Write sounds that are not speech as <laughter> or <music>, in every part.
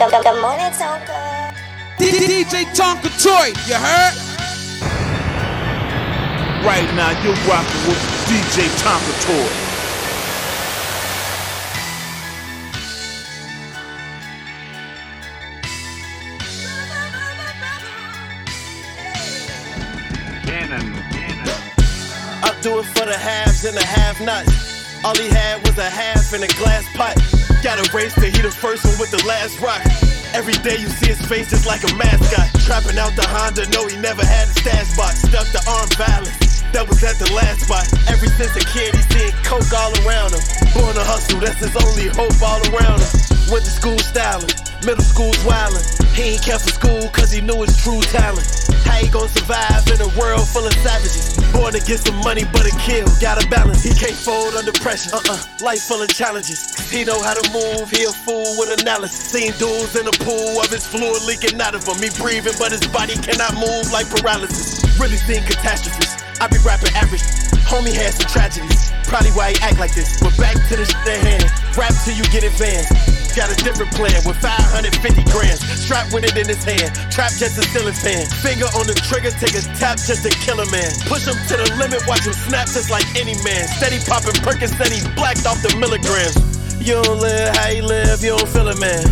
Good, good, good morning, Tonka. DJ Tonka Toy, you heard? Right now, you're rocking with DJ Tonka Toy. Cannon. I do it for the halves and the have nots. All he had was a half in a glass pot. Got a race to he the first one with the last rock. Every day you see his face just like a mascot. Trapping out the Honda, no, he never had a stash box. Stuck the arm balance. That was at the last spot. Ever since a kid, he seen coke all around him. Born to hustle, that's his only hope all around him. Went to school styling, middle school's wildin'. He ain't kept for school cause he knew his true talent. How he gon' survive in a world full of savages? Born to get some money, but a kill, gotta balance. He can't fold under pressure, uh uh. Life full of challenges. He know how to move, he a fool with analysis. Seen dudes in a pool of his fluid leaking out of him. He breathing, but his body cannot move like paralysis. Really seen catastrophes. I be rapping average. Homie had some tragedies. Probably why he act like this. But back to the shit at hand. Rap till you get advanced. Got a different plan with 550 grams. Strapped with it in his hand. Trap just a ceiling fan. Finger on the trigger, take a tap just to kill a man. Push him to the limit, watch him snap just like any man. Steady popping Perkins, said he blacked off the milligrams. You don't live how you live, you don't feel it, man.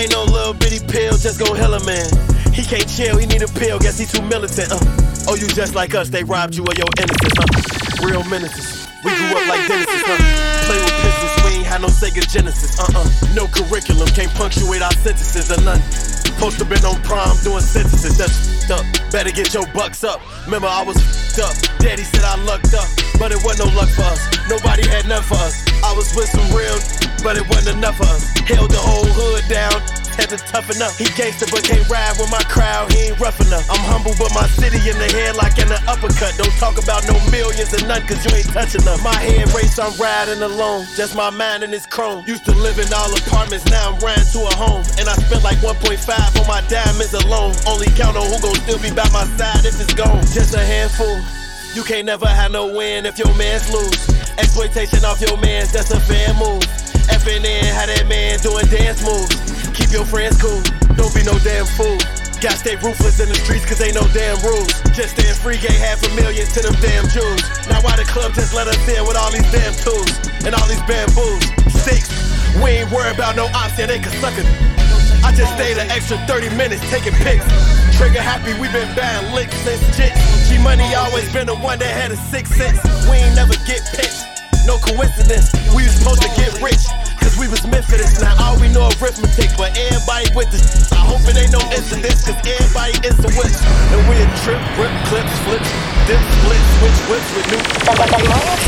Ain't no little bitty pill, just go heal a man. He can't chill, he need a pill, guess he too militant, uh. Oh, you just like us, they robbed you of your innocence, huh? Real menaces. We grew up like Genesis, huh? Play with pistols, had no Sega Genesis, uh-uh. No curriculum, can't punctuate our sentences or. Supposed to been on prom doing sentences, that's f***ed up. Better get your bucks up. Remember, I was f***ed up. Daddy said I lucked up, but it wasn't no luck for us. Nobody had none for us. I was with some real, but it wasn't enough for us. Held the whole hood down, had to toughen up. He gangster but can't ride with my crowd, he ain't rough enough. I'm humble but my city in the head like in an uppercut. Don't talk about no millions and none cause you ain't touching them. My head race, I'm riding alone. Just my mind and it's chrome. Used to live in all apartments, now I'm riding to a home. And I spent like 1.5 on my diamonds alone. Only count on who gon' still be by my side if it's gone. Just a handful. You can't never have no win if your mans lose. Exploitation off your mans, that's a fair move. In, how that man doing dance moves. Keep your friends cool, don't be no damn fool. Gotta stay ruthless in the streets cause ain't no damn rules. Just stand free, gave half a million to them damn Jews. Now why the club just let us in with all these damn tools and all these bamboos? Six, we ain't worried about no ops, yeah, they can suck it. I just stayed an extra 30 minutes taking pics. Trigger happy, we been buying licks since jit. G Money always been the one that had a six sense. We ain't never get picked. No coincidence, we was supposed to get rich. With this. I hope it ain't no incidents, cause everybody is the witch. And we a trip, rip, clips, flips, dip, split, switch, whips with new.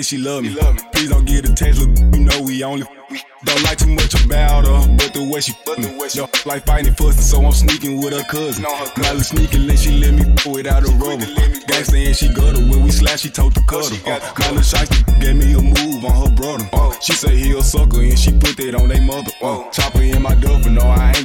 Of. She love me. Please don't get a taste, look, you know we only. Don't like too much about her, but the way she fucking Yo, like fighting fussing, so I'm sneaking with her cousin. A sneaking, let she let me without a rubber. Gangsta and she gutter, when we slash, she told the cutter. Uh, my little shiesty gave me a move on her brother. Uh, she say he a sucker and she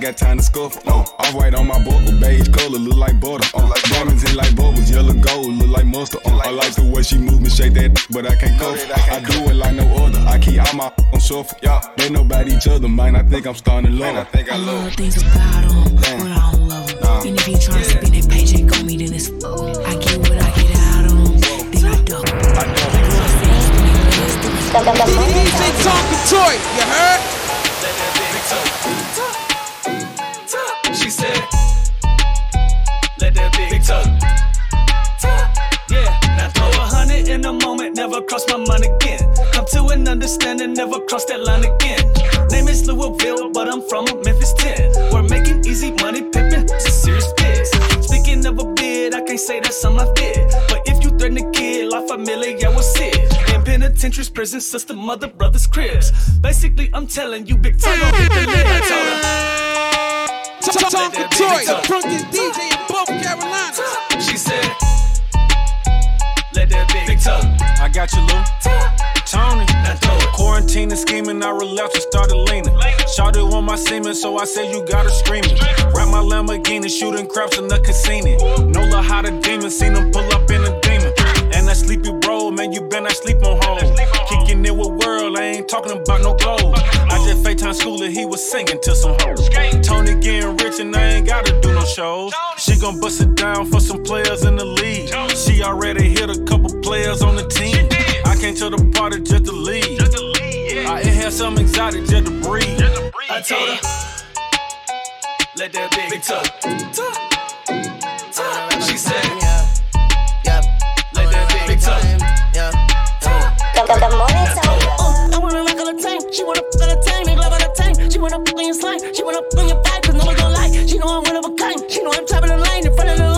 got time to scuffle. Uh, off white on my buckle, beige color, look like butter. Uh, diamonds in like bubbles, yellow gold, look like mustard. Uh, I like the way she move me, shake that, but I can't cover. I do it like no other. I keep all my on shuffle. They know about each other, man. I think I'm starting to love. I think I love things about him, but I don't love him. And if you tryna spend that paycheck on me, then it's I get what I get out of him, then I duck him. I go outside, he spend that bag, I still ain't. DJ Tonka Toy, you heard? To an understanding, never cross that line again. Name is Louisville, but I'm from Memphis 10. We're making easy money, pimping, serious biz. Speaking of a bid, I can't say that's something I did. But if you threaten a kid, La Familia was it. In penitentiaries, prison sister, mother, brothers, cribs. Basically, I'm telling you, big time, hit the lid. I told her. Tonka Toy, the drunkest DJ in both Carolinas. She said, Let that big talk. I got you, Lou. Tony. Quarantine and scheming, I relapsed and started leaning. Shot it on my semen, so I said you gotta scream it. Wrap my Lamborghini, shooting craps in the casino. No la how the demon, seen him pull up in a demon. And that sleepy bro, man, you been not sleep on home. Kicking it with world, I ain't talking about no gold. I just FaceTime schooler, he was singing to some hoes. Tony getting rich and I ain't gotta do no shows. She gon' bust it down for some players in the league. She already hit a couple players on the team. I came to the party just to leave. I inhale some exotic just to breathe. I told her, let that big talk. She said, let that big talk. The, the, the morning Tonka. I wanna rock all the time. She wanna fuck all the time. Make love all the time. She wanna fuck on your slime. She wanna fuck on your vibe. Cause no one gon' lie. She know I'm one of a kind. She know I'm top of the line. In front of the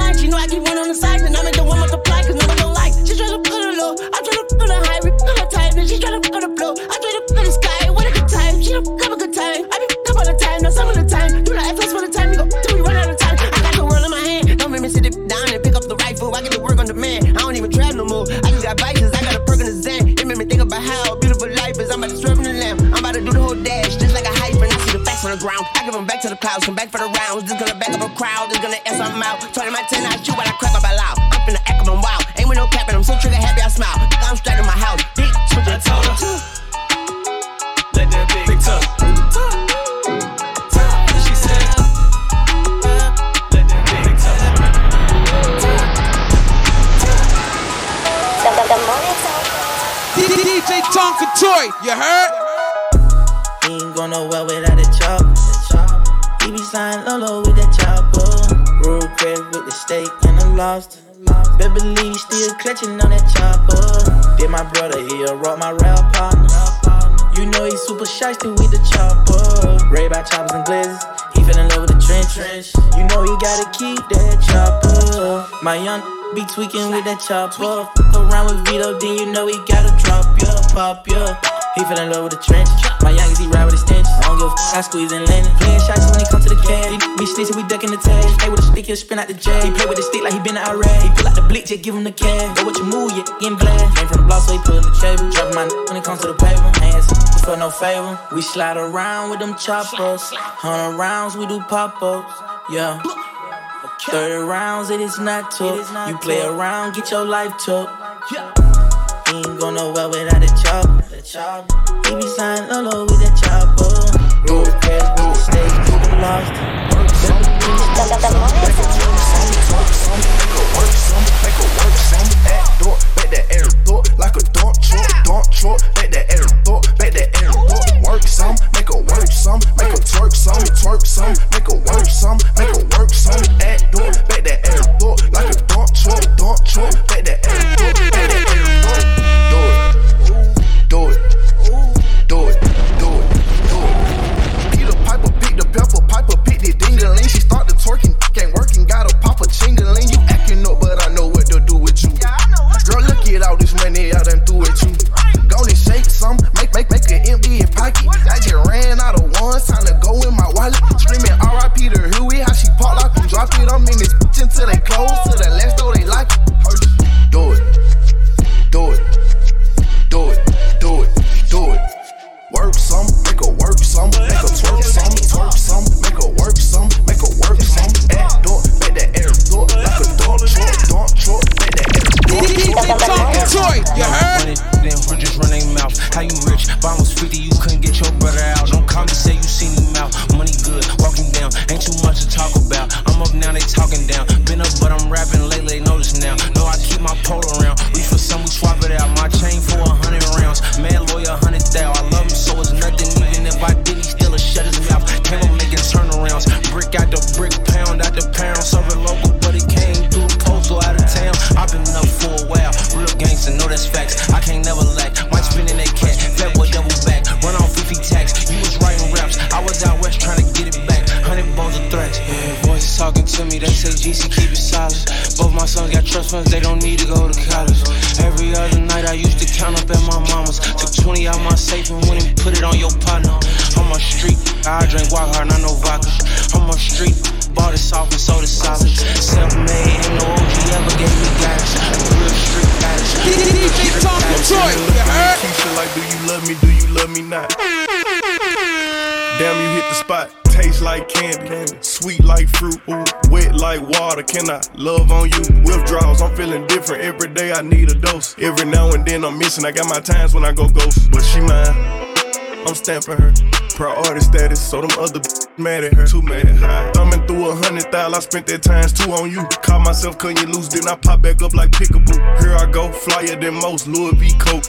the clouds. Come back for the rounds. Just gonna back up a crowd. Just gonna ass something out. 20 my 10, I shoot while I crack up out loud. I'm finna act up and wild. Ain't with no capping. I'm so trigger happy. I smile. I'm straight in my house. Big switch. I told her, let that big talk. She said, let that big talk. The, the, the morning Tonka. DJ Tonka Toy, you heard? He ain't going nowhere without a chop. He be flying Lolo with that chopper. Roll crab with the steak and the lobster. Beverly still clutching on that chopper. Did my brother, he'll rock my rap partner. You know he's super shiesty with the chopper. Ray by choppers and glazes. He fell in love with the trench. You know he gotta keep that chopper. My young be tweaking with that chopper. Around with Vito, then you know he gotta drop ya, pop ya. He fell in love with the trench. My youngest, he ride with the stench. I don't give a f- I squeeze and landing. Playing shots when he come to the cash. He be snitching, we ducking the tag. Play with a stick, he'll spin out the jag. He play with the stick like he been to Iraq. He pull out the blick, just give him the cash. Go what you move, yeah, getting blast. Came from the block, so he put in the chamber. Dropping my n- when it comes to the paper. Hands for no favor. We slide around with them choppers. Hundred rounds, we do pop ups. Yeah. 30 rounds, it is not took. You play around, get your life took. He ain't go nowhere without a chopper. He be signed Lolo with that chopper. Roll crash with the steak, with the lobster. The, the, the morning Tonka. Work some, make her work some. At door, back that air door, like a dump truck, dump truck. Back that air door, back that air door. Work some, make her work some, make her twerk some, twerk some, make her work some, make her work some. At door, back that air door, like a dump truck, dump truck. Back that air Took 20 out my safe and went and put it on your partner. I'm a street, I drink walk hard, not no vodka. I'm a street, bought it soft and sold it solid. Self made, ain't no OG ever gave me guidance. Real street guidance. DJ Tonka Toy, you heard? Like, do you love me? Do you love me not? Damn, you hit the spot. Like candy, sweet like fruit, ooh, wet like water. Can I love on you? Withdrawals, I'm feeling different. Every day I need a dose. Every now and then I'm missing. I got my times when I go ghost, but she mine. I'm stamping her. Priority status, so them other mad at her. Too mad high. Thumbing through a hundred thousand, I spent that times two on you. Caught myself cutting you loose, then I pop back up like pickaboo. Here I go, flyer than most, Louis V. Coke.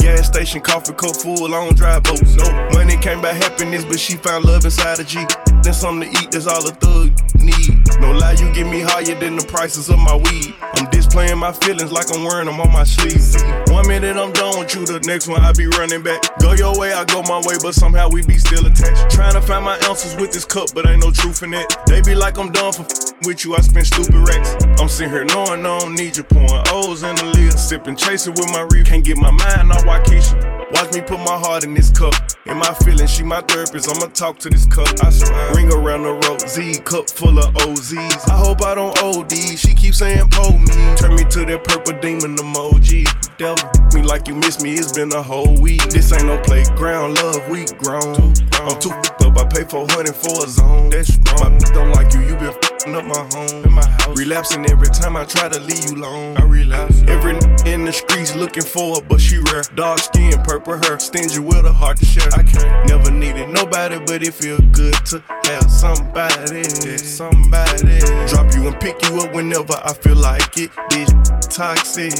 Gas station, coffee cup full, I don't drive boats. No money came by happiness, but she found love inside a G. Then something to eat, that's all a thug need. No lie, you get me higher than the prices of my weed. I'm displaying my feelings like I'm wearing them on my sleeve. One minute I'm done with you, the next one I be running back. Go your way, I go my way, but somehow we be still attached. Trying to find my ounces with this cup, but ain't no truth in it. They be like I'm done for with you, I spend stupid racks. I'm sitting here knowing I don't need you, pouring O's in the lid, sipping, chasing with my reef. Can't get my mind on Wockesha. Watch me put my heart in this cup. In my feelings, she my therapist. I'ma talk to this cup. I swear. Ring around the road, Z cup full of OZs. I hope I don't OD. She keep saying pull me. Turn me to that purple demon emoji. Devil me like you miss me. It's been a whole week. This ain't no playground, love. We grown. I'm too f***ed up. I pay 400 for a zone. That's. My don't like you. You been f***ing up my home. In my house. Relapsing every time I try to leave you alone. I relapse. Every in the streets looking for her, but she rare. Dark skin, purple hair. Stingy with a heart to share. I can't never needed nobody, but it feel good to have somebody. Somebody. Drop you and pick you up whenever I feel like it. This toxic.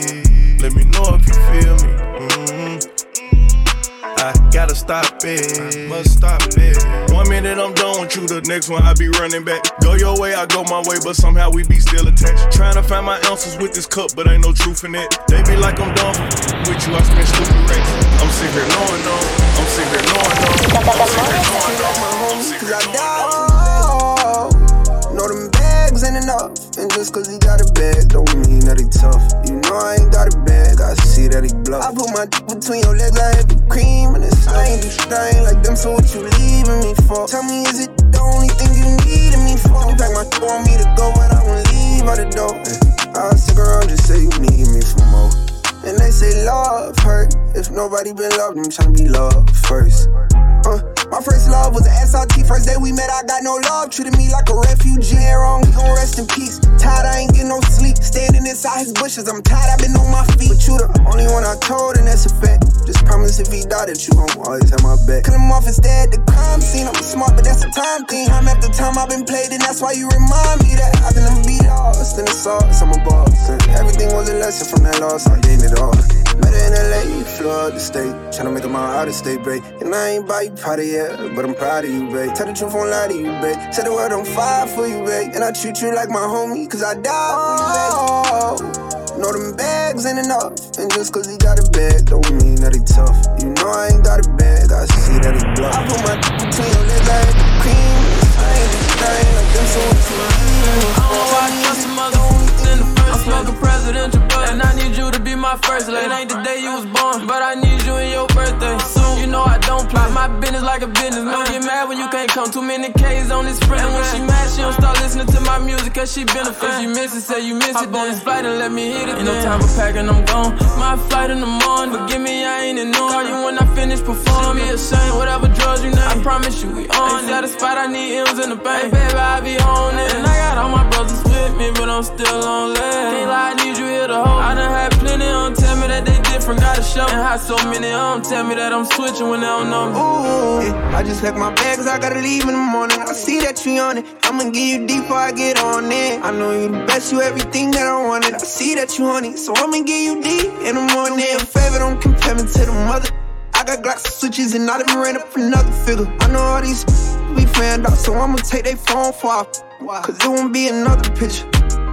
Let me know if you feel me. Mhm. Gotta stop it. Must stop it. One minute I'm done with you, the next one I be running back. Go your way, I go my way, but somehow we be still attached. Trying to find my answers with this cup, but ain't no truth in it. They be like I'm done with you, I spend stupid racks. I'm sitting here knowing, no. I'm sitting here knowing, no. I'm sitting here knowing, no. Enough. And just cause he got a bag, don't mean that he tough. You know I ain't got a bag, I see that he bluff. I put my dick between your legs, I have cream and it's I ain't do shit, I ain't like them, so what you leaving me for? Tell me, is it the only thing you needed me for? You pack my shit, want me to go, but I won't leave out the door. Eh, I'll stick around, just say you need me for more. And they say love hurt. If nobody been loved, I'm tryna be loved first. Uh, my first love was an SRT. First day we met, I got no love. Treated me like a refugee. Ain't wrong, he gon' rest in peace. Tired, I ain't getting no sleep. Standing inside his bushes, I'm tired, I've been on my feet. But you the only one I told, and that's a fact. Just promise if he died that you gon' always have my back. Cut him off instead, the crime scene. I'm smart, but that's a time thing. Time after time I've been played, and that's why you remind me that I can be lost in the sauce. I'm a boss. And everything was a lesson from that loss. I gained it all. Met her in LA, flew the state. Tryna make her my out of state, babe. And I ain't buy you powder yet, but I'm proud of you, babe. Tell the truth, won't lie to you, babe. Said the word on fire for you, babe. And I treat you like my homie, cause I die for you, babe. Know them bags ain't enough. And just cause he got a bag, don't mean that he tough. You know I ain't got a bag, I see that he bluff. I put my dick between your legs, I the cream. I ain't do shit, I ain't so what you leaving for? I trust some other in the first I'm smoking presidential and I need my first. It ain't the day you was born, but I need you in your birthday. You know I don't play my business like a business. Man, get mad when you can't come. Too many K's on this sprint. And when she mad, she don't start listening to my music, cause she been a fan. If you miss it, say you miss it. on this flight and let me hit it. Ain't no time for packing, I'm gone. My flight in the morning, forgive me, I ain't in no. Call you when I finish performing. Be ashamed, whatever drugs you name. I promise you, we on. Ain't satisfied, I need M's in the bank. Baby, I be on it. And I got all my brothers with me, but I'm still on lead. Can't lie, I need you here to hold. I done had plenty on tell me that they different, gotta show. And how so many on tell me that I'm switching when they don't know me. Ooh, I just left my bag cause I gotta leave in the morning. I see that you on it. I'ma give you deep before I get on it. I know you the best, you everything that I wanted. I see that you on it, so I'ma give you deep in the morning. A favor, don't compare me to the mother. I got Glocks and switches and I done ran up another figure. I know all these <laughs> be fanned out, so I'ma take they phone for <laughs> Cause it won't be another picture.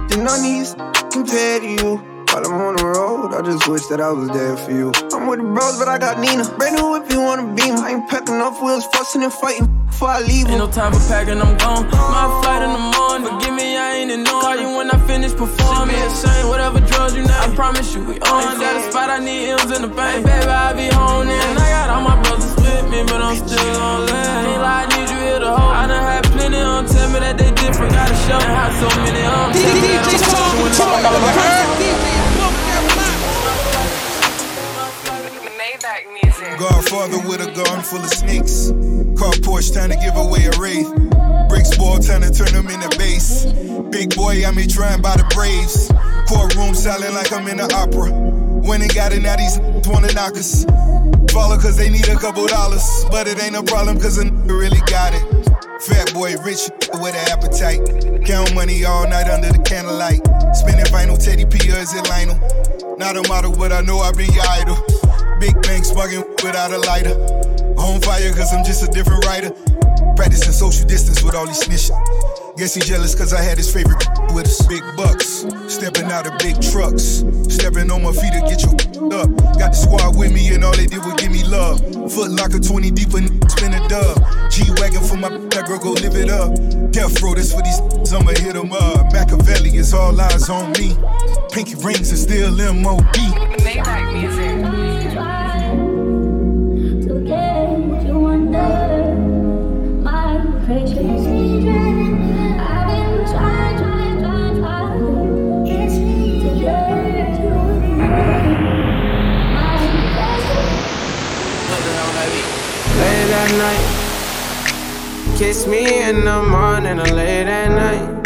Then none of these <laughs> compare to you. While I'm on the road, I just wish that I was there for you. I'm with the bros, but I got Nina. Brand new if you wanna beam. I ain't packing off wheels, fussing and fighting before I leave. Ain't no time for packing, I'm gone. My flight in the morning, forgive me, I ain't in Call you when I finish performing. Insane, whatever drugs you name. I promise you, we on that spot. I need M's in the bank. Baby, I be home and I got all my brothers with me, but I'm still on land. Ain't lie, I need you here to hold. I done had plenty on tell me that they different. Gotta show me how so many on. DJ Godfather with a garden full of snakes. Car Porsche trying to give away a wraith. Bricks ball trying to turn them into base. Big boy, I'm trying by the Braves. Courtroom silent like I'm in the opera. When they got it, now these <laughs> wanna knock us. Follow cause they need a couple dollars. But it ain't a problem cause a really got it. Fat boy, rich <laughs> with an appetite. Count money all night under the candlelight. Spinning vinyl, Teddy P or is it Lionel? Not a model, but I know I've been your idol. Big bank smugging without a lighter. On fire, cause I'm just a different writer. Practicing social distance with all these snitching. Guess he jealous cause I had his favorite with us. Big bucks, stepping out of big trucks. Stepping on my feet to get you up. Got the squad with me and all they did was give me love. Foot locker 20 deep and spin a dub. G Wagon for my that girl, go live it up. Death row, this for these I'ma hit them up. Machiavelli is all eyes on me. Pinky rings is still MOB. Maybach music. At night, kiss me in the morning or late at night.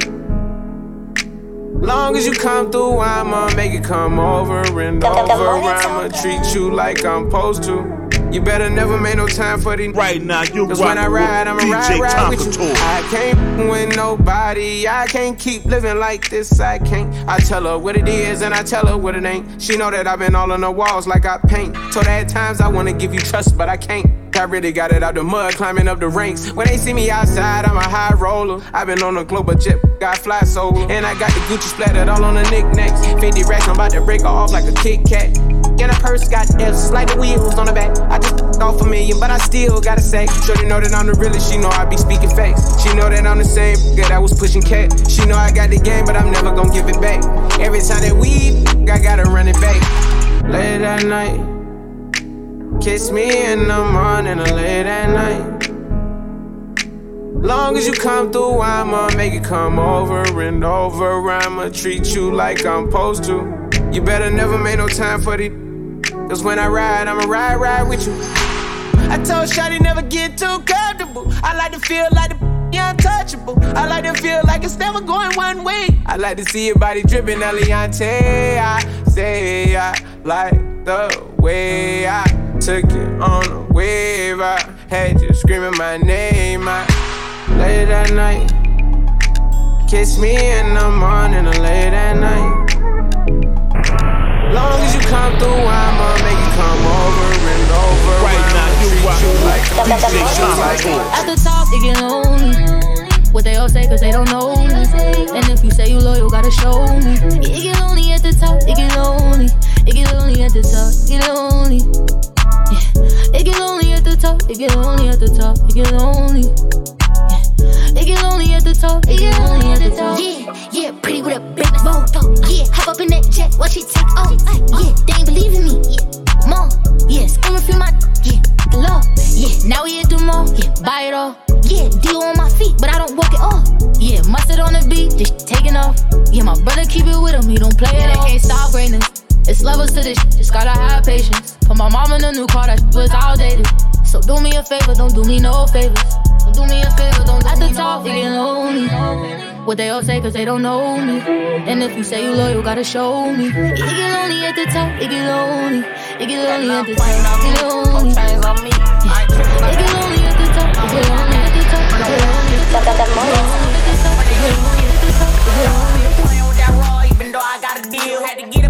Long as you come through, I'ma make it come over and over. I'ma treat you like I'm supposed to. You better never make no time for these. Right now, you Cause when I ride, I'ma ride, ride with you. I can't with nobody. I can't keep living like this. I can't. I tell her what it is and I tell her what it ain't. She know that I've been all on the walls like I paint. Told her at times I wanna give you trust, but I can't. I really got it out the mud, climbing up the ranks. When they see me outside, I'm a high roller. I've been on a global jet, got fly solo. And I got the Gucci splattered all on the knickknacks. 50 racks, I'm about to break off like a Kit Kat. And a purse got F's, like the wheels on the back. I just off a million, but I still gotta sack. Shorty know that I'm the realest, she know I be speaking facts. She know that I'm the same that I was pushing cat. She know I got the game, but I'm never gonna give it back. Every time that we, I gotta run it back. Late at night. Kiss me in the morning or late at night. Long as you come through, I'ma make it come over and over. I'ma treat you like I'm supposed to. You better never make no time for the. Cause when I ride, I'ma ride, ride with you. I told Shotty never get too comfortable. I like to feel like the <laughs> untouchable. I like to feel like it's never going one way. I like to see your body dripping, Eliantte. I say I like the way I took it on a wave. I had you screaming my name. I late at night. Kiss me in the morning or late at night. Long as you come through, I'ma make you come over and over. Right now, you rock you like a uh, At the top, it get lonely. What they all say, cause they don't know me. And if you say you loyal, gotta show me. It get lonely at the top, it get lonely. It get lonely at the top, it get lonely. Yeah. It get lonely at the top, it get lonely at the top, it get lonely. It get lonely at the top. It get lonely at the top. Yeah, yeah, pretty with a big bow. Yeah, hop up in that jet, watch it take off. Oh, yeah, they ain't believing me. Yeah, mom. Yeah, screaming through my yeah, the law. Yeah, now we here do more. Yeah, buy it all. Yeah, deal on my feet, but I don't walk it off. Yeah, mustard on the beat, just taking off. Yeah, my brother keep it with him, he don't play it off. Can't stop greatness. It's levels to this, shit, just gotta have patience. Put my mom in a new car that shit was outdated. So do me a favor, don't do me no favors. Don't do me a favor, don't do At the top, no it get lonely. What they all say, cause they don't know me. And if you say you loyal, gotta show me. It get lonely at the top, it get lonely. It get lonely at the top, it get lonely. It get lonely at the top, it get lonely at the top, it get lonely at the top, it get lonely at the top, it get lonely at the top, it get lonely at the top. Even though I got a deal, had to get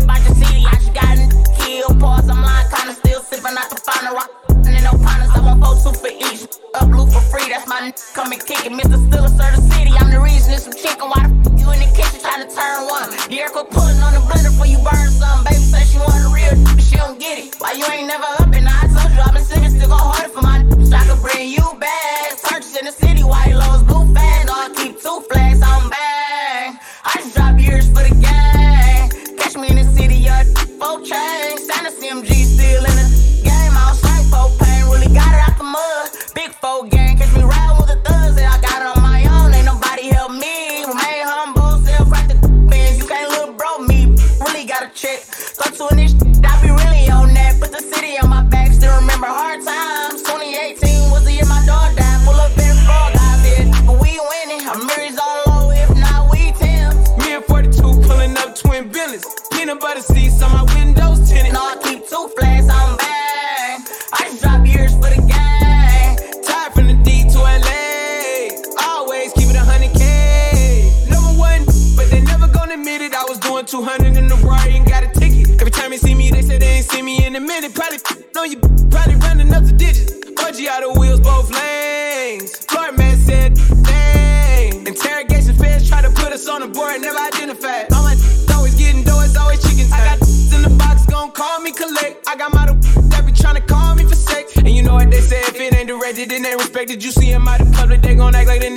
sipping not the final rock. And no partners, I want four two for each. Up blue for free, that's my n- coming kicking. Mr. Still, serve the city, I'm the reason it's some chicken. Why the f- you in the kitchen trying to turn one? The air quit pulling on the blender for you burn some. Baby said she want a real, but she don't get it. Why you ain't never up and I told you I've been sitting still go harder for my n- so I could bring you bags. Searches in the city, white lows, blue fans, I keep two flags on bang. I just drop years for the gang. Catch me in the city, your d- four chains. Sign a CMG still in the for pain. Really got it out the mud. Big four gang. Catch me riding with the thugs. And I got it on my own. Ain't nobody help me. Remain humble. Self right the fans. You can't little bro me. Really got to check. Go to an issue.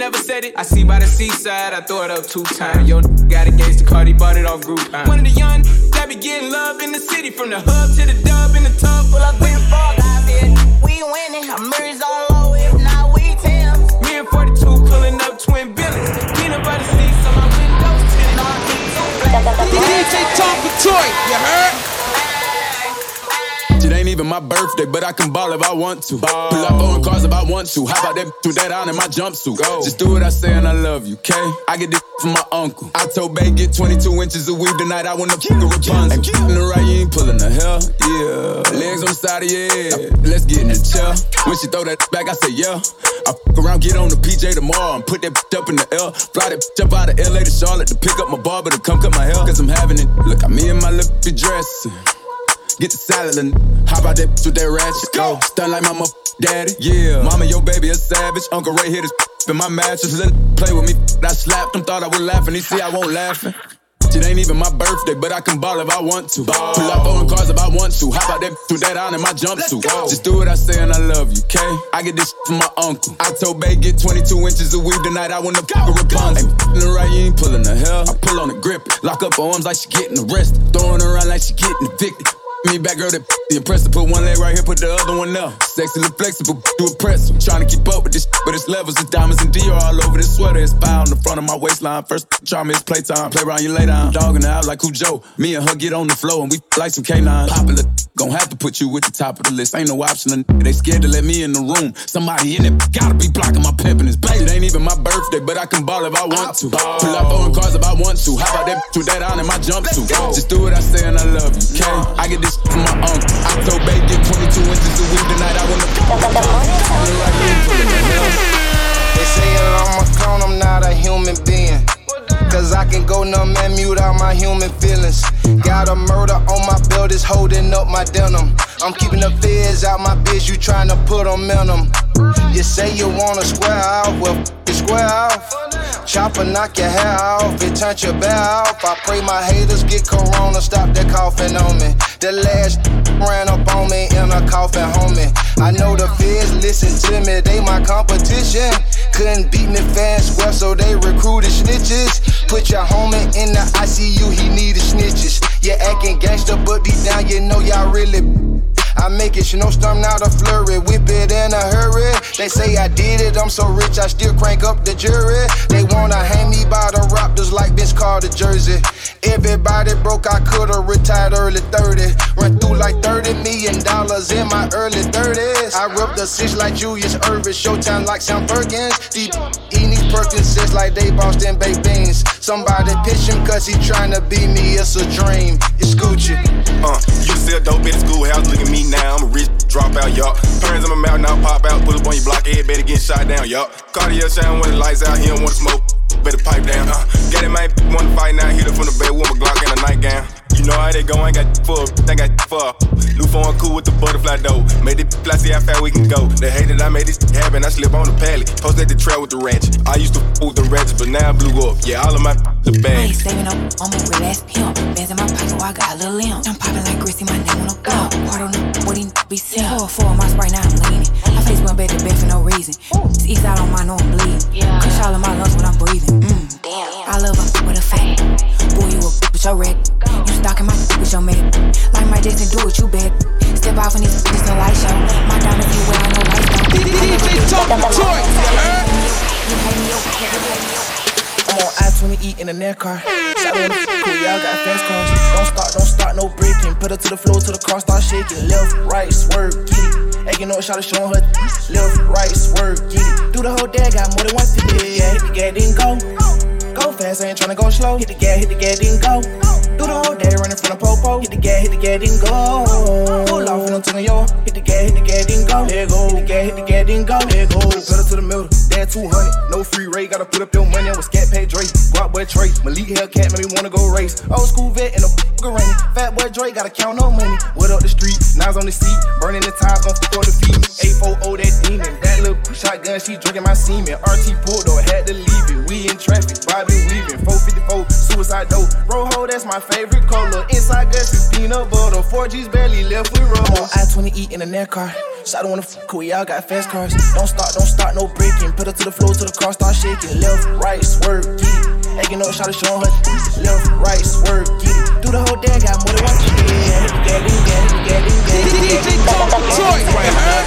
Never said it. I see by the seaside, I throw it up two times. Yo, got engaged to Cardi, bought it off group. One of the young that be getting love in the city, from the hub to the dub in the tub. Pull up in frog guys here. We winning. I'm Mary's on low. If not, we Tim's. Me and 42 pulling up twin billions. Peanut butter seats on my windows tinted. No, I keep two flags. DJ Tonka Toy, you heard? It ain't even my birthday, but I can ball if I want to. Pull up on cars if I want to. How about that with that on in my jumpsuit? Go. Just do what I say and I love you, okay? I get this from my uncle. I told Bay get 22 inches of weed tonight. I want to fuck a Rapunzel. And in the right, you ain't pulling the hell, yeah. Legs on the side of your head. Let's get in the chair. When she throw that back, I say yeah. I fuck around, get on the PJ tomorrow and put that up in the L. Fly that up out of LA to Charlotte to pick up my barber to come cut my hair. Cause I'm having it. Look, I'm in my lippy dress. Get the salad and hop out that with that ratchet. Go. Oh, Stun like my mother daddy. Yeah. Mama, your baby a savage. Uncle Ray hit his <laughs> in my mattress. Let him play with me. I slapped him, thought I was laughing. He see I won't laughing. <laughs> It ain't even my birthday, but I can ball if I want to. Pull up on cars if I want to. How about that <laughs> with that on in my jumpsuit? Just do what I say and I love you, okay? I get this from my uncle. I told Bay get 22 inches of weed tonight. I wanna fuck a Rapunzel. Ain't in the right, you ain't pulling the hell. I pull on the grip, lock up her arms like she getting arrested, throwing around like she getting evicted. Me back girl that the impressive. Put one leg right here, put the other one up. Sexy and flexible, do impressive. Trying to keep up with this, but it's levels, it's diamonds and Dior all over this sweater. It's fire on the front of my waistline. First charm is playtime. Play around, you lay down. Dogging out like Joe. Me and her get on the floor and we like some canines. Popular, gon' have to put you at the top of the list. Ain't no option. They scared to let me in the room. Somebody in it gotta be blocking my pimpin'. It's baby. It ain't even my birthday, but I can ball if I want to. Pull up on cars if I want to. How about that with that on in my jump jumpsuit? Just do what I say and I love you, okay? I get this from my uncle. I told Bay get 22 inches of weed tonight. I wanna. They say that I'm a clone, I'm not a human being. Cause I can go numb and mute out my human feelings. Got a murder on my belt, it's holding up my denim. I'm keeping the feds out my bitch, you tryna put them in them. You say you wanna square out, well, you square off. Chopper knock your hair off, it turn your bear off. I pray my haters get corona, stop that coughing on me. The last <laughs> ran up on me in a coffin, homie. I know the feds listen to me, they my competition. Couldn't beat me fast, well, so they recruited snitches. Put your homie in the ICU, he needed snitches. You acting gangster, but deep down you know y'all really. I make it snowstorm, not a flurry. Whip it in a hurry. They say I did it, I'm so rich, I still crank up the jury. They wanna hang me by the Raptors like Vince Carter jersey. Everybody broke, I could've retired early 30. Run through like 30 million dollars in my early 30s. I rep the six like Julius Erving, Showtime like Sam Perkins. Deep eating these Perkins like they Boston baked beans. Somebody pitch him cause he tryna beat me, it's a dream. It's Gucci. Uh, you sell dope at the schoolhouse, look at me now, I'm a rich dropout, y'all. Parents in my mouth now pop out, pull up on your block, everybody get shot down, y'all. Cartier shine when the lights out, he don't wanna smoke, better pipe down. Uh, get it, man, wanna fight now, hit up from the bed with my Glock and a nightgown. You know how they go, ain't got for, ain't got for. New phone cool with the butterfly dough. Made it fly, see how far we can go. They hate that I made this happen, I slip on the pallet. Post at the trail with the ranch. I used to f with the ratchets, but now I blew up. Yeah, all of my the I bag. ain't saving up on my real ass pimp. Bands in my pocket, while I got a little limp. I'm popping like Chrissy, my name on the go. Hard on the what he be seen. Four four on my sprite, now I'm leaning. My face went back to back for no reason. It's east out on my know I'm bleeding. Crush all of my lungs when I'm breathing. Mm. Damn. I love a with a fat. Boy, you a with your man. Like my Jason, do what you bet. Step off and show. My you wear, I know lights don't. DJ Top you heard? I'm on I-28 in a car. Cool, y'all got fast cars. Don't start, don't start, no breaking. it to the floor till the car start shaking. Left, right, swerve, get it. Egging on, shout out, showing her. Left, right, swerve, get it. Through the whole day, got more than one ticket. Yeah, yeah, didn't go. Go fast, I ain't tryna go slow. Hit the gas, hit the gas, then go. Do the whole day running from the popo. Hit the gas, hit the gas, then go. Pull off and I'm telling yo. Hit the gas, hit the gas, then go. Let go. Hit the gas, hit gas, then go. Let go. Pedal to the middle. Dad 200. No free rate. Gotta put up your money. I'm with scat pay Drake. Guap boy Trey. Malik Hellcat made me wanna go race. Old school vet and a rain. Fat boy Drake. Gotta count no money. What up the street? Knives on the seat. Burning the tires. Gon' for the feet. 840 that demon. That little shotgun. She drinking my semen. RT pulled though. Had to leave it. We in traffic. Bobby weaving. 454. Suicide dope. Rojo. That's my favorite color. Inside guts is peanut butter. 4G's barely left with roll. I'm on I-20 in a net car. Shot wanna fuck with y'all got fast cars. Don't start, don't start, no braking. Put her to the floor till the car start shaking. Left, right, swerve, get it. Egging up, shot showing her. Left, right, swerve, get it. Do the whole day, got more than one the. DJ Tonka Toy, you heard?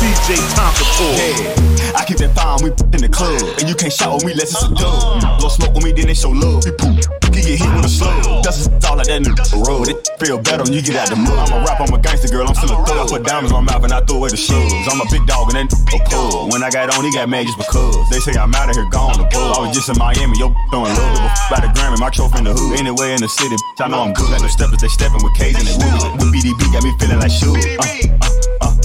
DJ Tonka Toy. I keep that fire we in the club. And you can't shout with me unless it's a dub. Don't smoke with me, then they show love. Can get hit with a slug. Is all like that new road. It feel better when you get out the mud. I'm a rap, I'm a gangster girl. I'm still a thug. I put diamonds on my mouth and I throw away the slugs. I'm a big dog and then a pug. When I got on, he got mad just because. They say I'm out of here, gone the bull. I was just in Miami, yo, throwing love. By the Grammy, my trophy in the hood. Anywhere in the city, I know I'm good. At the steppers, they stepping with K's and they wood. With BDB, got me feeling like shoes. Uh, uh, uh,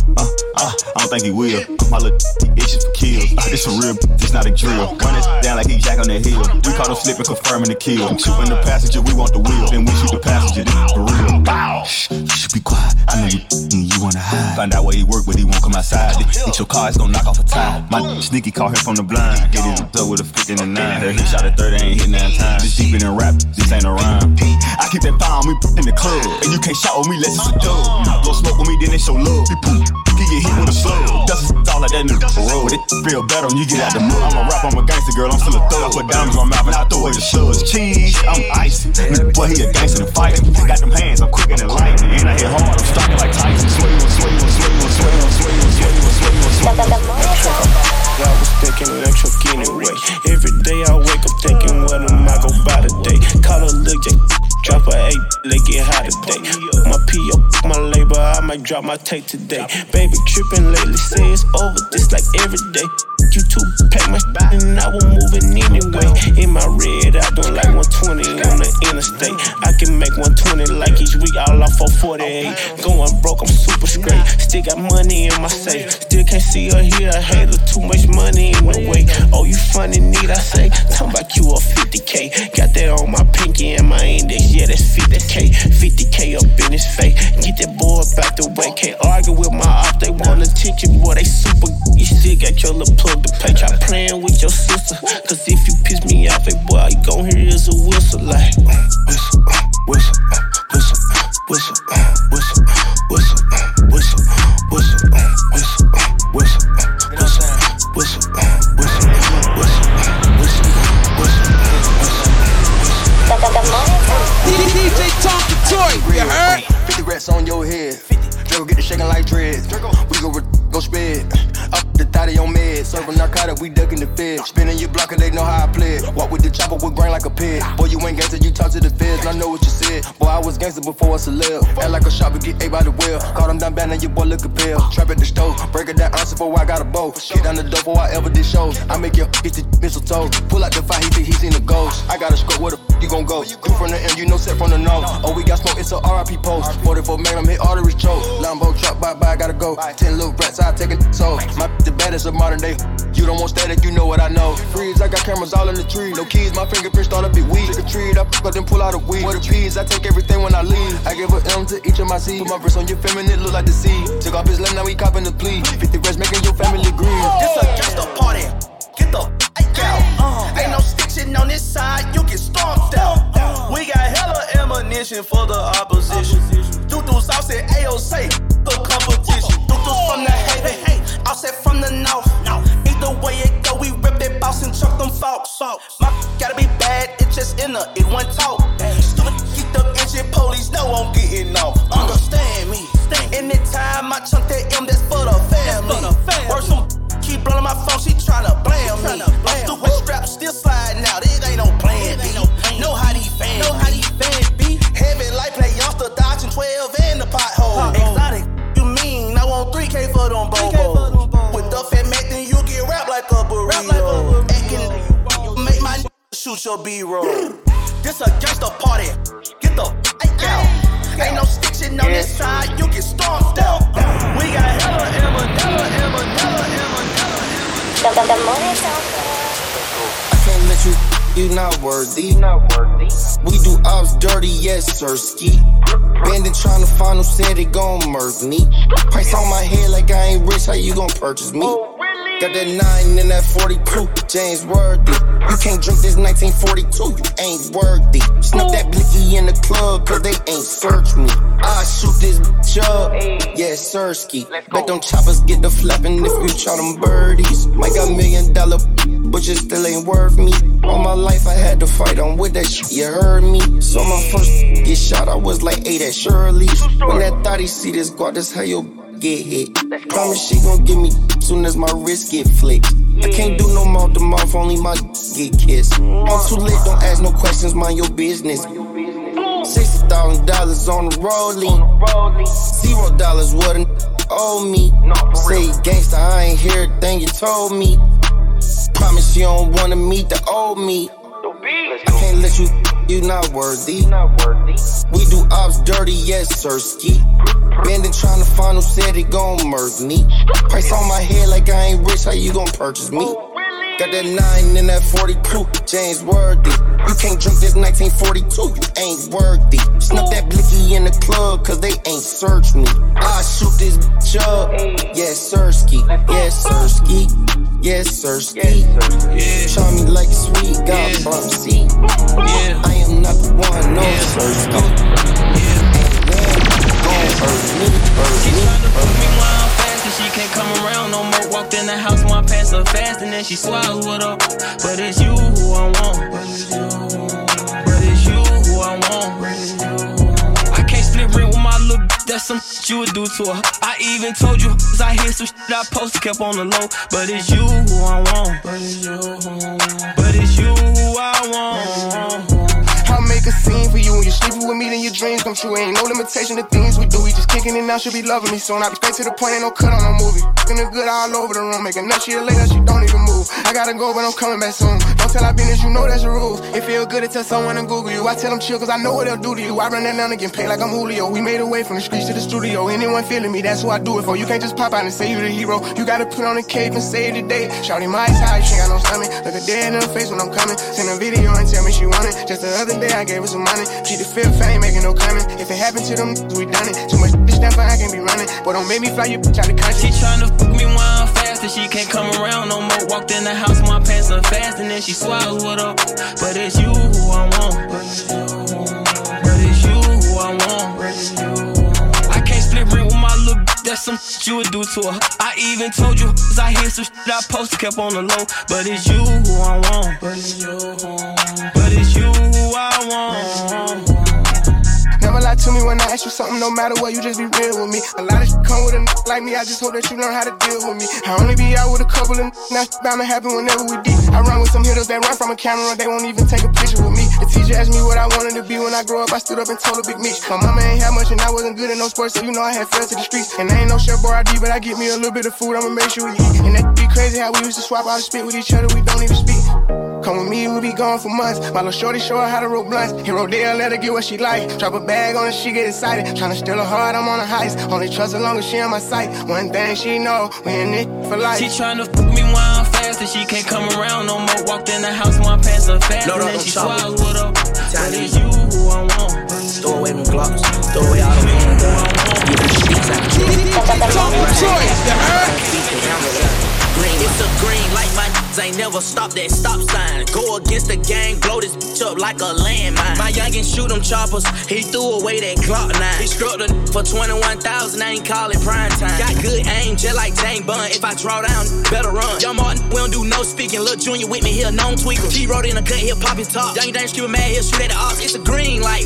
think he will. My little <laughs> itches for kills. Uh, this some real, this not a drill. Run it down like he jack on the hill. We caught him slipping, confirming the kill. Shooting the passenger, we want the wheel. Then we shoot the passenger, this for real. Bow. Shh, you should be quiet. I know you, you wanna hide. Find out where he work, but he won't come outside. Hit your car, it's gonna knock off a tie. My sneaky caught him from the blind. Get his up with a 50 and a 9. Heard he shot a 30, ain't hit nine times. This deeper than rap, this ain't a rhyme. I keep that fire on me in the club. And you can't shout with me, let's it's a dub. Don't smoke with me, then they show love. He poop. He get hit with a slug. Dust all like that new road. It feel better when you get out the mud. I'm a rap, I'm a gangster girl, I'm still a thug. Put diamonds on my mouth and I throw away the slugs. Cheese, I'm icy. Boy, he a gangster and fighting. Got them hands, I'm quicker than lightning. And I hit hard, I'm striking like Tyson. Sway sway sway sway sway sway sway sway on. I was thinking electric anyway. Every day I wake up thinking, what am I gon' buy today? Call a look, drop a eight, they get high today. Might drop my tape today. Baby tripping lately, say it's over, this like every day. You two pack my and I was moving anyway. In my red, I doing like 120 on the interstate. I can make 120 like each week, all off for 48. Going broke, I'm super straight. Still got money in my safe. Still can't see or hear a hater, too much money in the way. Oh, you funny, need I say? Talking about you a 50k. Got that on my pinky and my index, yeah, that's 50k. 50k up in his face. Get that boy back the way. Can't argue with my op, they want attention, boy, they super. You still got your little plug to pay. Try playing with your sister. Cause if you piss me off, hey boy, you gon' hear is a whistle like whistle, whistle, whistle, whistle, whistle, whistle, whistle, whistle, whistle, whistle, whistle, whistle, whistle, whistle, whistle, DJ Tonka Toy, you heard? 50 rats on your head. Draco get the shaking like dreads. We go, go sped. Up the thotty on meds. Serving narcotic, we ducking the feds. Spinning your block and they know how I play. Walk with the chopper with grain like a pig. Boy, you ain't gangster, you talk to the feds. I know what you said. Boy, I was gangster before I celeb. Act like a shopper, get ate by the wheel. Caught him down bad, now your boy look a pill. Trap at the stove. Break it down, answer before I got a bow. Get down the door before I ever did shows. I make your get the mistletoe. Pull out the fire, he think he seen the ghost. I got a scope, where the you gon' go? You from the end, you know set from the nose. Oh, we got smoke, it's a RIP post. 44 Magnum, hit arteries choke. Lambo truck, bye bye, gotta go. Ten little rats, I take it so. My the baddest of modern day. You don't want static, you know what I know. Freeze, I got cameras all in the tree. No keys, my fingerprints start up big weed. Trick or treat, I fuck up, then pull out a weed. What a peas, I take everything when I leave. I give a M to each of my seeds. Put my verse on your feminine, look like the sea. Took off his lane, now we copping the plea. 50 rest making your family grieve. It's a gangsta party. Get the f out. Uh-huh. Ain't no stitching on this side, you get stomped out. Uh-huh. We got hella ammunition for the opposition. Doo-doo sauce at AOC, the competition. Doo-doo's from the hey, hey, hey. Offset from the north the way it go. We rip that boss and chuck them folks. My gotta be bad, it just in the, it won't talk. Stupid, keep the engine, police know I'm getting off. Understand me. Anytime I chunk that M, that's for the family. Work some keep blowing my phone, she tryna blame me. I'm stupid strap, still sliding out. It ain't no plan B. Know how these fans know how these fans be. Heaven life play youngster dodging 12 in the pothole. Exotic, you mean? I want 3K for them bobos. Your B-roll. This a gangsta party. Get the f out. Ain't no stitching on this side. You get stomped out. We got hella Emma, hella Emma, hella Emma, The, the, the morning zone. I can't let you, you not worthy. Not worthy. We do ops dirty, yes, sir, ski. Bending trying to find who said it gon' murk me. Price on my head like I ain't rich, how you gon' purchase me? Got that 9 and that 42, James Worthy. You can't drink this 1942, you ain't worthy. Snuff that blicky in the club, cause they ain't search me. I shoot this bitch up, yeah, Sirski. Bet them choppers get the flapping if you try them birdies. Might got million dollar, but you still ain't worth me. All my life I had to fight, I'm with that shit, you heard me. So my first get shot, I was like eight at Shirley's. When that thought he see this guard, that's how you get hit. Promise she gon' give me soon as my wrist get flicked. I can't do no mouth to mouth, only my get kissed. I'm too lit, don't ask no questions, mind your business. Sixty thousand dollars on the rolling. Zero dollars what a owe me. Say gangsta, I ain't hear a thing you told me. Promise you don't wanna meet the old me. I can't let you, you not worthy. We do ops dirty, yes, sir, sirski. Bending trying to find who said it gon' murk me. Price on my head like I ain't rich, how you gon' purchase me? Got that 9 and that 42, James Worthy. You can't drink this 1942, you ain't worthy. Snuff that blicky in the club, cause they ain't search me. I shoot this bitch up, yes, Sirski. Yes, Sirski. Yes, Sirski. Try me like sweet, got bump seat. I am not the one, no, Sirski. She tryna put me while I'm fast and she can't come around no more. Walked in the house, my pants are fast and then she swallows with her. But it's you who I want. But it's you who I want. Can't rent with my little bitch, that's some shit you would do to her. I even told you, cause I hear some shit I posted, kept on the low. But it's you who I want. But it's you who I want. But it's you who I want. Make a scene for you when you're sleeping with me, then your dreams come true. Ain't no limitation to things we do. We just kicking it now, she'll be loving me soon. I be straight to the point, ain't no cut on no movie. The good all over the room, making nut shit later, she don't even move. I gotta go, but I'm coming back soon. Don't tell I business, you know that's the rules. It feel good to tell someone to Google you. I tell them chill, cause I know what they'll do to you. I run that down get paid like I'm Julio. We made a way from the streets to the studio. Anyone feeling me, that's who I do it for. You can't just pop out and say you the hero. You gotta put on a cape and save the day. Shouty my eyes she ain't got no stomach. Look her dead in the face when I'm coming. Send a video and tell me she want it. Just the other day I gave her some money. She the fifth fame, making no comment. If it happened to them, we done it. Too much that I can't be running. But don't make me fly you bitch out the country. She tryna fuck me while I'm fast and she can't come around no more. Walked in the house, my pants are fast and then she swallows with her. But it's you who I want. Some shit you would do to her. I even told you, cause I hear some shit I posted, kept on the low. But it's you who I want. But it's you But it's you who I want. Lie to me when I ask you something, no matter what, you just be real with me. A lot of shit come with a n- like me, I just hope that you learn how to deal with me. I only be out with a couple of n- now bound to happen whenever we deep. I run with some hitters that run from a camera, they won't even take a picture with me. The teacher asked me what I wanted to be when I grow up, I stood up and told a big Meech. My mama ain't had much and I wasn't good in no sports, so you know I had friends to the streets. And I ain't no chef or ID, but I get me a little bit of food, I'ma make sure we eat. And that be crazy how we used to swap out spit with each other, we don't even speak. Come with me, we'll be gone for months. My little shorty show her how to roll blunts. Hero Dale, let her get what she like. Drop a bag on her, she get excited. Tryna steal her heart, I'm on a heist. Only trust as long as she on my sight. One thing she know, we in it for life. She tryna fuck me while I'm fast and she can't come around no more. Walked in the house, my pants are fast Load and up then them she choppers. swallows with her. But it's you who I want. Throw away them glocks, throw away all the man guns. Give them sheets out Green, it's a green light, my ain't never stopped that stop sign. Go against the gang, blow this bitch up like a landmine. My youngin' shoot them choppers, he threw away that Glock 9. He struck the for 21,000, I ain't call it prime time. Got good aim, just like Jane Bun. If I draw down, better run. Young Martin, we don't do no speaking. Lil' Junior with me here, known tweaker. G wrote in a cut, he'll pop his top. Young Dane Cuban mad, he'll shoot at the ops. It's a green light.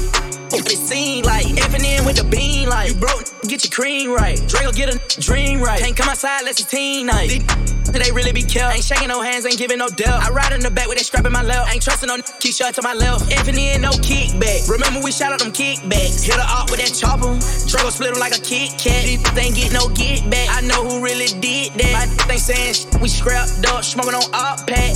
It seem like effing in with the bean like you broke, get your cream right. Draco get a dream right. Can't come outside unless it's teen night. These they really be killed. Ain't shaking no hands, ain't giving no deal. I ride in the back with that strap in my left. Ain't trusting no n- keep shot to my left. Infinity and no kickback. Remember we shot out them kickbacks. Hit her up with that chopper. Draco split him like a Kit Kat. These ain't get no get back. I know who really did that. My ain't saying shit. We scrapped up, smoking on op pack.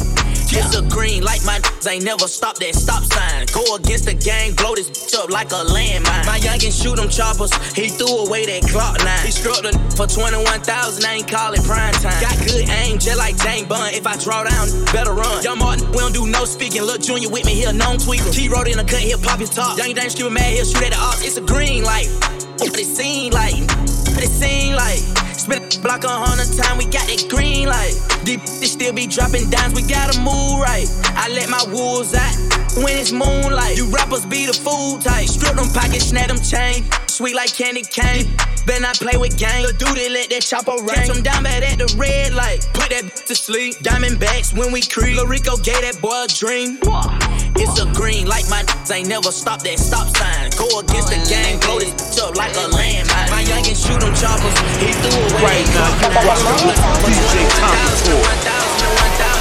It's a green like my ain't never stop that stop sign. Go against the gang, blow this bitch up like a landmine. My youngin' shoot them choppers, he threw away that Glock nine. He struck the for 21,000, I ain't call it prime time. Got good aim, just like Jane Bun. If I draw down, better run. Young Martin, we don't do no speaking. Look, Junior with me here, known tweaker. T wrote in a cut, he'll pop his top. Young Dame screaming mad, he'll shoot at the ops. It's a green light. What it seem like, what it seem like. Spit a block a hundred time, we got that green light. Deep they still be dropping dimes, we gotta move right. I let my wolves out when it's moonlight. You rappers be the fool type. Strip them pockets, snap them chain. Sweet like candy cane. Better not play with gang. The dude that let that chopper ring. Catch him down bad at the red light. Put that bitch to sleep. Diamondbacks when we creep. Lil Rico gave that boy a dream. It's a green like my ain't never stop that stop sign. Go against the oh, gang, blow this bitch up like a landmine. My youngin' shoot them choppers. He threw. Right now, you rockin' with DJ Tonka Toy.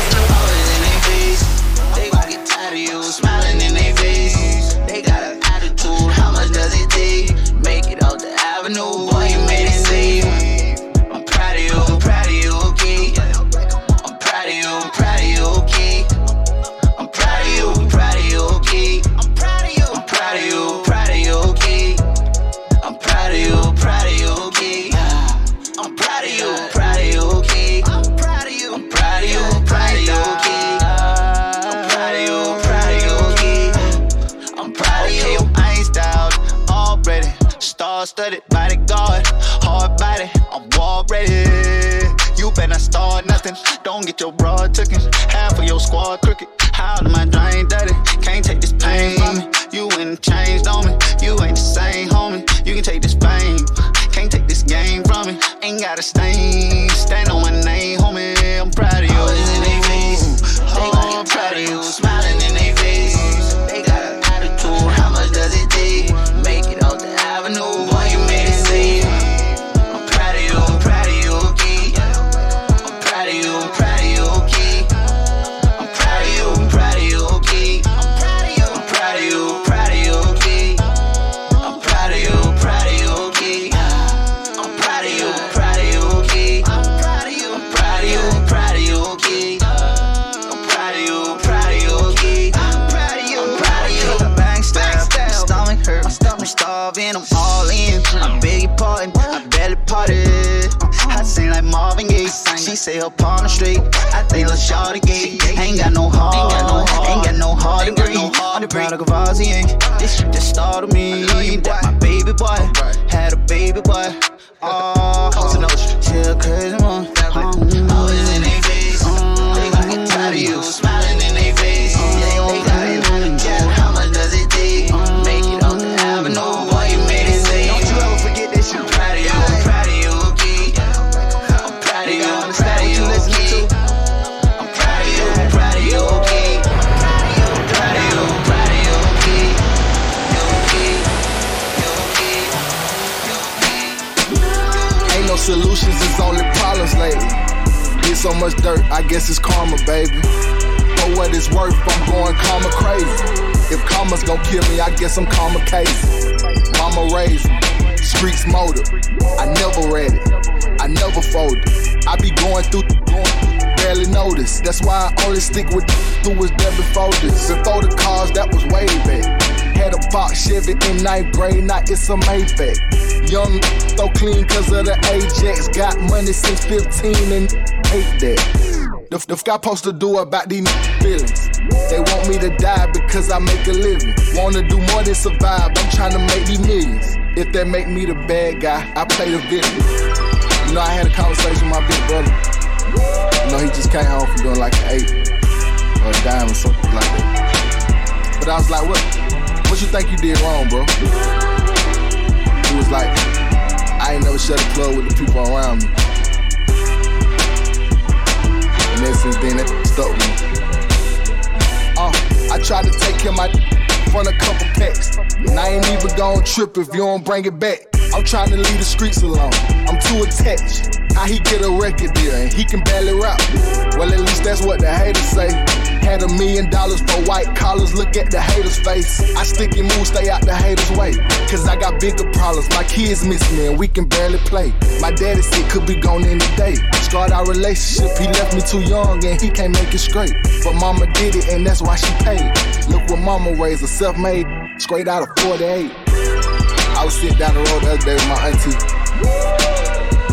Parted. I sing like Marvin Gaye. She say her partner straight. I think Lil Shawty gay. Ain't got no heart. Ain't got no heart. Ain't got no heart to breathe. On the proud of Gavazi. This shit just started me. That my baby boy had a baby boy. Oh, chill crazy man. Always so much dirt, I guess it's karma, baby. For what it's worth, I'm going karma crazy. If karma's gon' kill me, I guess I'm karma crazy. Mama raised me, streets motor. I never read it, I never folded. I be going through, going through, barely notice. That's why I only stick with who was there before this. Before the cars, that was way back. Had a box Chevy in ninth grade, now it's a Maybach. Young, so clean cause of the Ajax. Got money since 15 and hate that. The, the guy supposed to do about these feelings. They want me to die because I make a living. Wanna do more than survive, I'm trying to make these millions. If that make me the bad guy, I play the victim. You know, I had a conversation with my big brother. You know, he just came home from doing like an eight or a dime or something like that. But I was like, what, what you think you did wrong, bro? Was like, I ain't never shut a club with the people around me. And then since then, that stuck me. Uh, I tried to take him out front a couple packs. And I ain't even gon' trip if you don't bring it back. I'm trying to leave the streets alone. I'm too attached. How he get a record deal and he can barely rap. Well, at least that's what the haters say. Had a million dollars for white collars, look at the haters' face. I stick and move, stay out the haters' way. Cause I got bigger problems. My kids miss me and we can barely play. My daddy sick, could be gone any day. Start our relationship, he left me too young and he can't make it straight. But mama did it and that's why she paid. Look what mama raised, a self made, straight out of 48. I was sitting down the road the other day with my auntie.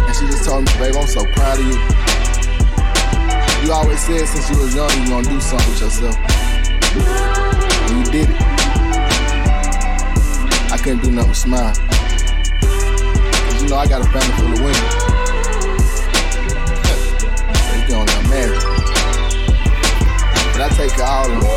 And she just told me, babe, I'm so proud of you. You always said since you was young you gonna do something with yourself. And you did it. I couldn't do nothing but smile. Cause you know I got a family full of women. so you can only imagine. But I take all of them.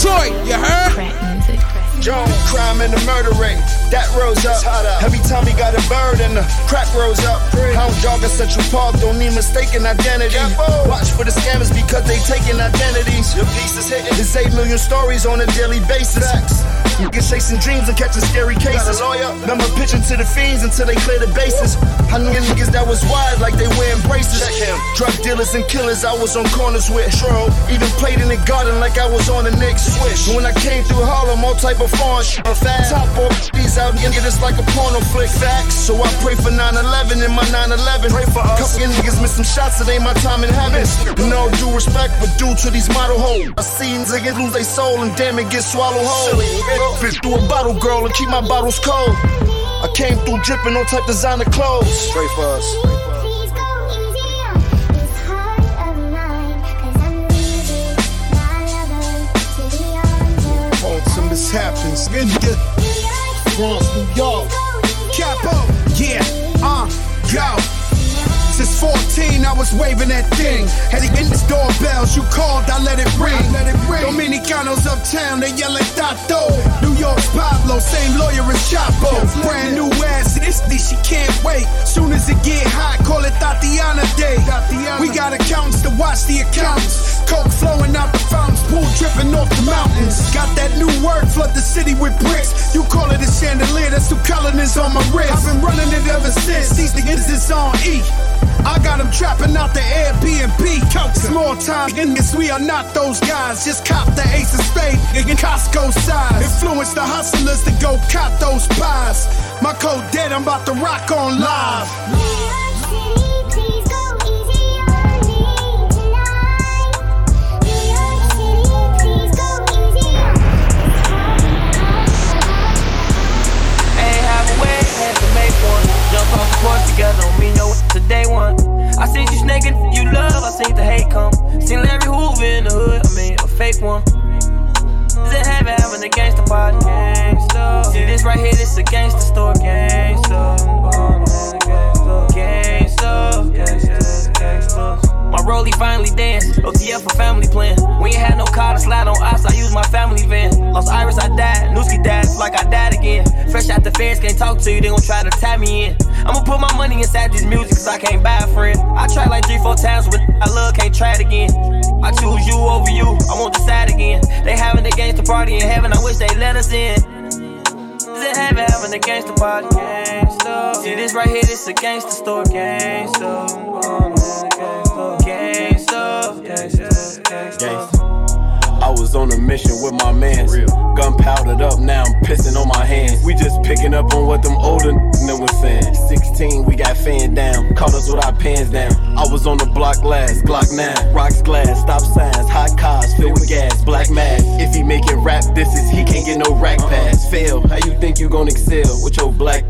Toy, you heard? Joan, crime and the murder rate, that rose up. Every time he got a bird and the crack rose up. Hound jog at Central Park, don't need mistaken identity. Watch for the scammers because they taking identities. Your piece is hitting. There's 8 million stories on a daily basis. Niggas chasing dreams and catching scary cases. Remember pitching to the fiends until they clear the bases. I knew niggas that was wide like they wearing braces. Drug dealers and killers I was on corners with. True. Even played in the garden like I was on the Knicks. Swish. When I came through Harlem, all type of foreign shit. Top off these out and get us like a porno flick. Facts. So I pray for 9-11 in my 9-11. Pray for us. Couple of niggas miss some shots, it ain't my time in heaven. No due respect, but due to these model hoes. I seen niggas lose their soul and damn it get swallowed whole. Fit through a bottle girl and keep my bottles cold. I came through dripping on type designer clothes. Straight for us. Hold some mishaps. Nigga. Bronx, New I was waving that thing. Had to get this doorbells, you called, I let it ring. let it ring. Dominicanos uptown, they yell at Tato. New York's Pablo, same lawyer as Chapo. Brand new ass, this she can't wait. Soon as it get hot, call it Tatiana Day. We got accountants to watch the accounts. Coke flowing out the fountains, pool dripping off the mountains. Got that new word, flood the city with bricks. You call it a chandelier, that's two colonies on my wrist. I've been running it ever since. These niggas is on E. I got them trapping out the Airbnb. Small time niggas, we are not those guys. Just cop the ace of spade in Costco size. Influence the hustlers to go cop those pies. My code dead, I'm about to rock on live. The porch together, don't mean no to day one. I seen you snaking, you love, I seen the hate come. Seen Larry Hoover in the hood, I mean a fake one. Is it heaven having a gangster party? Gangsta. See this right here, this a gangster store. Gangsta. Gangsta. Gangsta. Gangsta. My rollie finally danced. OTF for family plan. We ain't had no car to slide on ice. I used my family van. Lost Iris, I Can't talk to you. They gon' try to tie me in. I'ma put my money inside this music, cause I can't buy a friend. I tried like three, four times, but I love, can't try it again. I choose you over you. I won't decide again. They having the gangster party in heaven. I wish they let us in. Is it heaven having a gangster party? Gangsta. See this right here, this a gangster store. Gangsta. Oh, gangsta. I was on a mission with my mans. Gun powdered up, now I'm pissing on my hands. We just picking up on what them older niggas was saying. 16, we got fan down. Caught us with our pants down. I was on the block last, Glock 9. Rocks glass, stop signs, hot cars filled with gas, black mask. If he make it rap, this is he can't get no rack uh-uh. pass. Fail, how you think you gon' excel with your black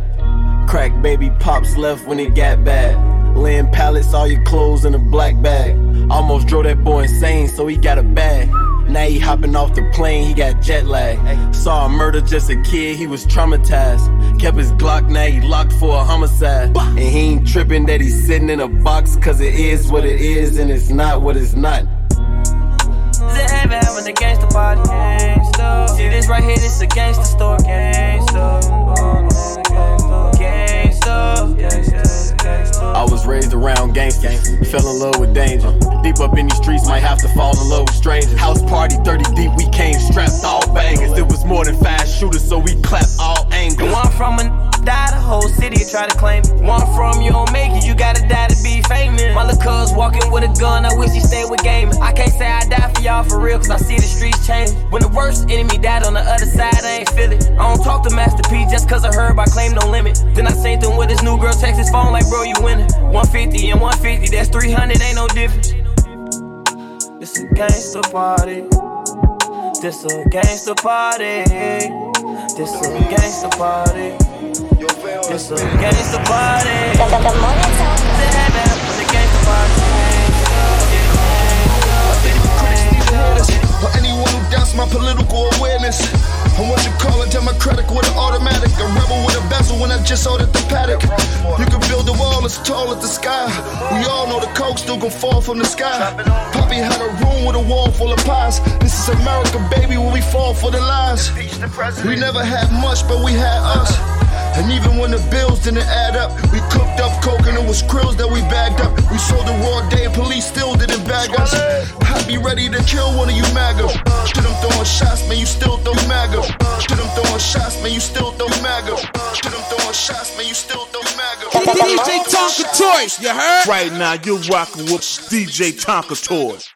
crack baby pops left when it got bad? Laying pallets, all your clothes in a black bag. Almost drove that boy insane, so he got a bag. Now he hopping off the plane, he got jet lag. Saw a murder just a kid, he was traumatized. Kept his Glock, now he locked for a homicide. And he ain't tripping that he's sitting in a box, cause it is what it is and it's not what it's not. Is it heaven having party? Gangsta. See this right here, this a gangster store. Gangsta. Gangsta. Gangsta. I was raised around gangsters, fell in love with danger. Deep up in these streets, might have to fall in love with strangers. House party 30 deep, we came strapped all bangers. It was more than five shooters, so we clapped all angles. One from a die, the whole city try to claim. One from you don't make it, you gotta die my little cuz walking with a gun, I wish he stayed with gaming. I can't say I die for y'all for real, cause I see the streets change. When the worst enemy died on the other side, I ain't feel it. I don't talk to Master P just cause I heard my claim no limit. Then I seen them with his new girl text his phone like, bro, you winning. 150 and 150, that's 300, ain't no difference. It's a gangster party. This a gangster party. This a gangster party. This a gangster party. Or anyone who doubts my political awareness. I'm what you call a democratic with an automatic. A rebel with a bezel when I just ordered the Patek. You can build a wall as tall as the sky. We all know the still fall from the sky. Poppy had a room with a wall full of pies. This is America, baby, where we fall for the lies. We never had much, but we had us. And even when the bills didn't add up, we cooked up coke and it was krills that we bagged up. We sold the raw day and police still didn't bag us. I'd be ready to kill one of you MAGA. To them throwing shots, man, you still throw MAGA. To them throwing shots, man, you still throw MAGA. To them throwing shots, man, you still throw MAGA. DJ Tonka Toys, you heard? Right now, you're rocking with DJ Tonka Toys.